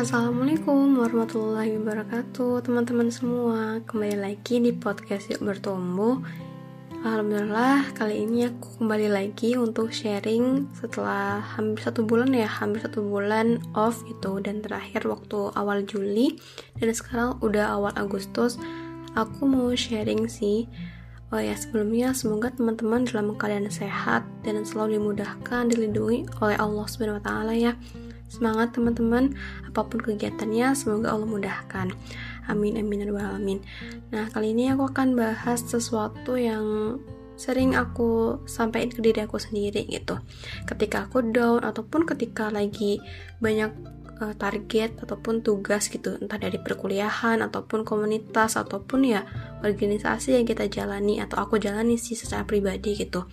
Assalamualaikum warahmatullahi wabarakatuh Teman-teman semua. Kembali lagi di podcast Yuk Bertumbuh. Alhamdulillah kali ini aku kembali lagi untuk sharing setelah hampir satu bulan ya Hampir satu bulan off gitu. Dan terakhir waktu awal Juli Dan sekarang udah awal Agustus Aku mau sharing sih. Oh ya, sebelumnya semoga teman-teman dalam keadaan sehat dan selalu dimudahkan, dilindungi oleh Allah Subhanahu wa taala ya. Semangat teman-teman, apa pun kegiatannya semoga Allah mudahkan. Amin amin ya alamin. Nah, kali ini aku akan bahas sesuatu yang sering aku sampaikan ke diri aku sendiri gitu. Ketika aku down ataupun ketika lagi banyak uh, target ataupun tugas gitu entah dari perkuliahan ataupun komunitas ataupun ya organisasi yang kita jalani atau aku jalani sih secara pribadi gitu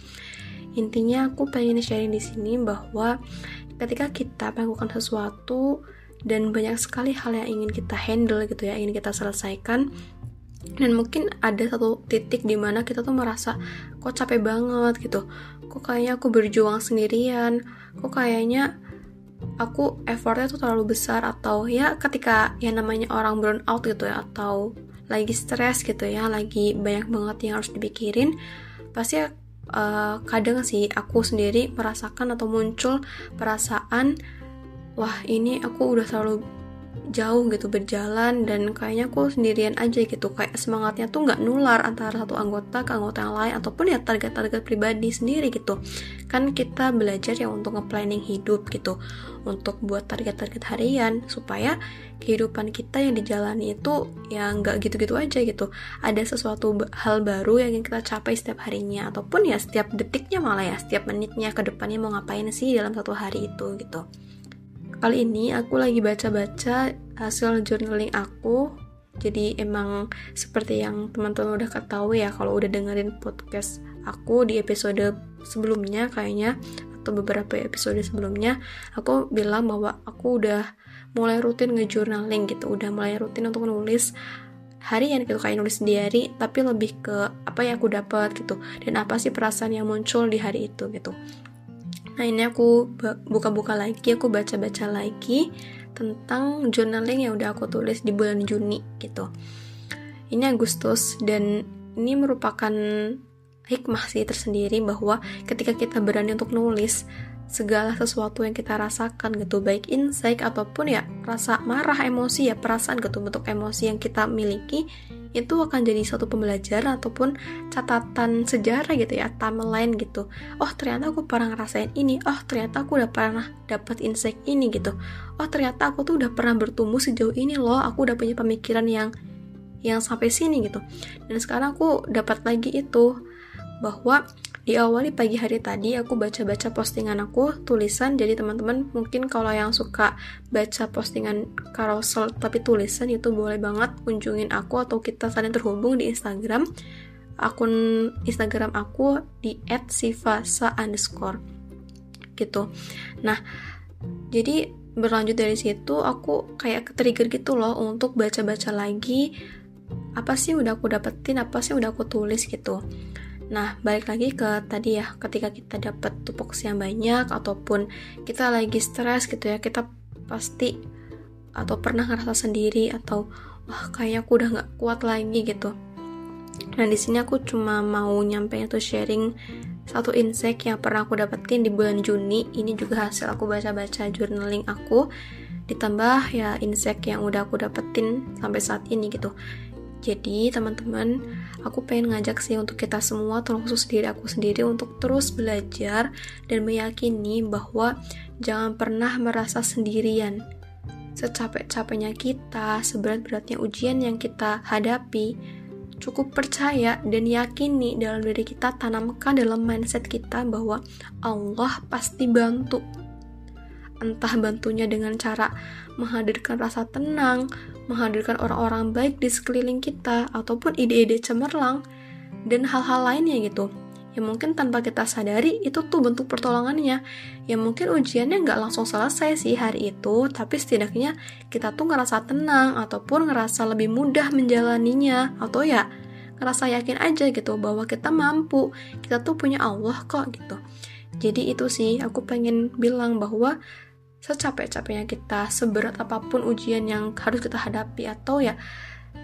intinya aku pengen sharing di sini bahwa ketika kita melakukan sesuatu dan banyak sekali hal yang ingin kita handle gitu ya ingin kita selesaikan dan mungkin ada satu titik di mana kita tuh merasa kok capek banget gitu. Kok kayaknya aku berjuang sendirian? Kok kayaknya aku effortnya tuh terlalu besar? Atau ya ketika yang namanya orang burn out gitu ya atau lagi stres gitu ya lagi banyak banget yang harus dipikirin pasti uh, kadang sih aku sendiri merasakan atau muncul perasaan wah ini aku udah terlalu jauh gitu berjalan dan kayaknya aku sendirian aja gitu. Kayak semangatnya tuh nggak nular antara satu anggota ke anggota yang lain ataupun ya target-target pribadi sendiri gitu. Kan kita belajar ya untuk nge-planning hidup gitu untuk buat target-target harian supaya kehidupan kita yang dijalani itu ya nggak gitu-gitu aja gitu. Ada sesuatu hal baru yang ingin kita capai setiap harinya ataupun ya setiap detiknya malah ya setiap menitnya ke depannya mau ngapain sih dalam satu hari itu gitu kali ini aku lagi baca-baca hasil journaling aku. Jadi emang seperti yang teman-teman udah ketahui ya kalau udah dengerin podcast aku di episode sebelumnya kayaknya atau beberapa episode sebelumnya aku bilang bahwa aku udah mulai rutin ngejournaling gitu. Udah mulai rutin untuk nulis harian gitu kayak nulis diary tapi lebih ke apa yang aku dapat gitu. Dan apa sih perasaan yang muncul di hari itu gitu Nah ini aku buka-buka lagi, aku baca-baca lagi tentang journaling yang udah aku tulis di bulan Juni gitu. Ini Agustus dan ini merupakan hikmah sih tersendiri bahwa ketika kita berani untuk nulis segala sesuatu yang kita rasakan gitu baik insight ataupun ya rasa marah emosi ya perasaan gitu bentuk emosi yang kita miliki itu akan jadi suatu pembelajaran ataupun catatan sejarah gitu ya timeline gitu. Oh ternyata aku pernah ngerasain ini. Oh ternyata aku udah pernah dapat insight ini gitu. Oh ternyata aku tuh udah pernah bertumbuh sejauh ini loh. Aku udah punya pemikiran yang yang sampai sini gitu. Dan sekarang aku dapat lagi itu bahwa di awal di pagi hari tadi aku baca-baca postingan aku tulisan. Jadi teman-teman mungkin kalau yang suka baca postingan carousel tapi tulisan itu boleh banget kunjungin aku atau kita saling terhubung di Instagram. Akun Instagram aku di @sifasa underscore gitu. Nah jadi berlanjut dari situ aku kayak trigger gitu loh untuk baca-baca lagi. Apa sih udah aku dapetin apa sih udah aku tulis gitu Nah, balik lagi ke tadi ya, ketika kita dapat tupoksi yang banyak ataupun kita lagi stres gitu ya, kita pasti atau pernah ngerasa sendiri atau wah kayaknya aku udah nggak kuat lagi gitu. Nah, di sini aku cuma mau nyampe itu sharing satu insight yang pernah aku dapetin di bulan Juni. Ini juga hasil aku baca-baca journaling aku ditambah ya insight yang udah aku dapetin sampai saat ini gitu. Jadi, teman-teman, aku pengen ngajak sih untuk kita semua, terkhusus diri aku sendiri, untuk terus belajar dan meyakini bahwa jangan pernah merasa sendirian. Secapek-capeknya kita, seberat-beratnya ujian yang kita hadapi, cukup percaya dan yakini dalam diri kita, tanamkan dalam mindset kita bahwa Allah pasti bantu. Entah bantunya dengan cara menghadirkan rasa tenang, menghadirkan orang-orang baik di sekeliling kita, ataupun ide-ide cemerlang, dan hal-hal lainnya gitu. Ya mungkin tanpa kita sadari itu tuh bentuk pertolongannya. Ya mungkin ujiannya nggak langsung selesai sih hari itu, tapi setidaknya kita tuh ngerasa tenang ataupun ngerasa lebih mudah menjalaninya atau ya ngerasa yakin aja gitu bahwa kita mampu, kita tuh punya Allah kok gitu. Jadi itu sih aku pengen bilang bahwa secapek-capeknya kita, seberat apa pun ujian yang harus kita hadapi atau ya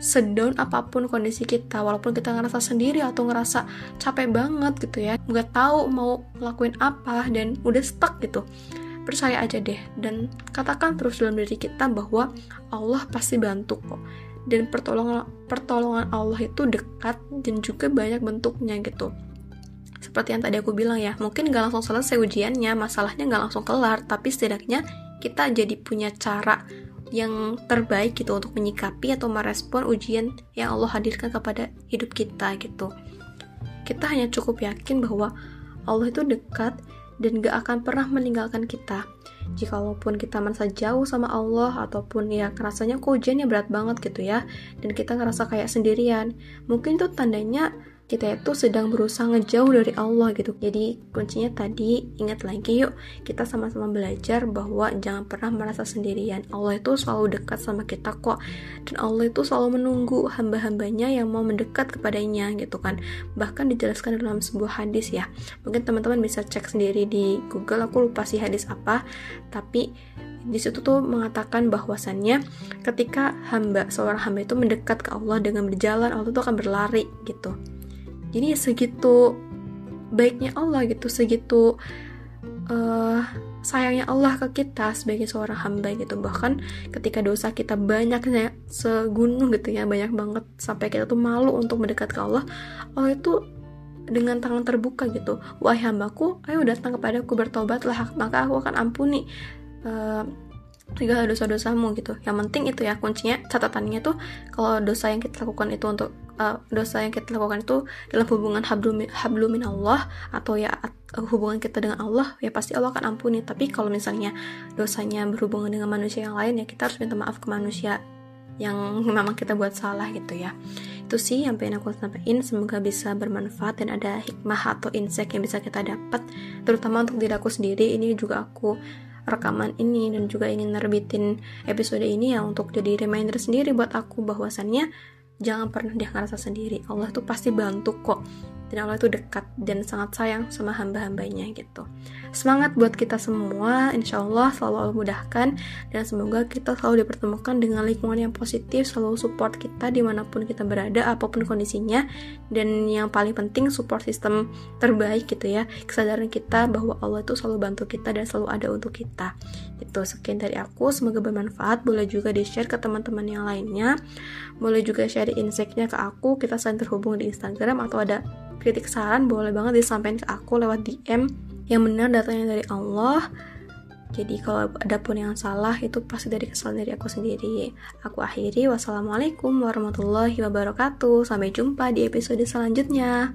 sedown apa pun kondisi kita walaupun kita ngerasa sendiri atau ngerasa capek banget gitu ya nggak tahu mau ngelakuin apa dan udah stuck gitu percaya aja deh. Dan katakan terus dalam diri kita bahwa Allah pasti bantu kok. Dan pertolongan pertolongan Allah itu dekat dan juga banyak bentuknya gitu seperti yang tadi aku bilang ya mungkin gak langsung selesai ujiannya masalahnya gak langsung kelar tapi setidaknya kita jadi punya cara yang terbaik gitu untuk menyikapi atau merespon ujian yang Allah hadirkan kepada hidup kita gitu. Kita hanya cukup yakin bahwa Allah itu dekat dan gak akan pernah meninggalkan kita. Jika walaupun kita merasa jauh sama Allah ataupun ya rasanya kok ujiannya berat banget gitu ya dan kita ngerasa kayak sendirian. Mungkin itu tandanya kita itu sedang berusaha ngejauh dari Allah gitu. Jadi kuncinya tadi ingat lagi yuk kita sama-sama belajar bahwa jangan pernah merasa sendirian. Allah itu selalu dekat sama kita kok. Dan Allah itu selalu menunggu hamba-hambanya yang mau mendekat kepadanya gitu kan. Bahkan dijelaskan dalam sebuah hadis ya. Mungkin teman-teman bisa cek sendiri di Google aku lupa sih hadis apa. Tapi di situ tuh mengatakan bahwasannya ketika hamba seorang hamba itu mendekat ke Allah dengan berjalan Allah tuh akan berlari gitu jadi segitu baiknya Allah gitu segitu uh, sayangnya Allah ke kita sebagai seorang hamba gitu. Bahkan ketika dosa kita banyak ya segunung gitu ya banyak banget sampai kita tuh malu untuk mendekat ke Allah Allah itu dengan tangan terbuka gitu wahai hambaku ayo datang kepadaku bertobatlah maka aku akan ampuni uh, segala dosa-dosamu gitu. Yang penting itu ya kuncinya catatannya tuh kalau dosa yang kita lakukan itu untuk uh, dosa yang kita lakukan itu dalam hubungan hablumin, hablumin Allah atau ya uh, hubungan kita dengan Allah ya pasti Allah akan ampuni. Tapi kalau misalnya dosanya berhubungan dengan manusia yang lain ya kita harus minta maaf ke manusia yang memang kita buat salah gitu ya. Itu sih yang pengen aku sampaikan. Semoga bisa bermanfaat dan ada hikmah atau insight yang bisa kita dapat terutama untuk diri aku sendiri. Ini juga aku rekaman ini dan juga ingin nerbitin episode ini ya untuk jadi reminder sendiri buat aku bahwasannya jangan pernah dia ngerasa sendiri. Allah tuh pasti bantu kok dan Allah itu dekat dan sangat sayang sama hamba-hambanya gitu. Semangat buat kita semua insya Allah selalu Allah mudahkan dan semoga kita selalu dipertemukan dengan lingkungan yang positif selalu support kita di mana pun kita berada apa pun kondisinya. Dan yang paling penting support sistem terbaik gitu ya kesadaran kita bahwa Allah itu selalu bantu kita dan selalu ada untuk kita. Itu sekian dari aku. Semoga bermanfaat. Boleh juga di share ke teman-teman yang lainnya. Boleh juga share insight-nya ke aku. Kita saling terhubung di Instagram atau ada kritik saran boleh banget disampaikan ke aku lewat DM yang benar datanya dari Allah jadi kalau ada pun yang salah itu pasti dari kesalahan dari aku sendiri. Aku akhiri wassalamualaikum warahmatullahi wabarakatuh. Sampai jumpa di episode selanjutnya.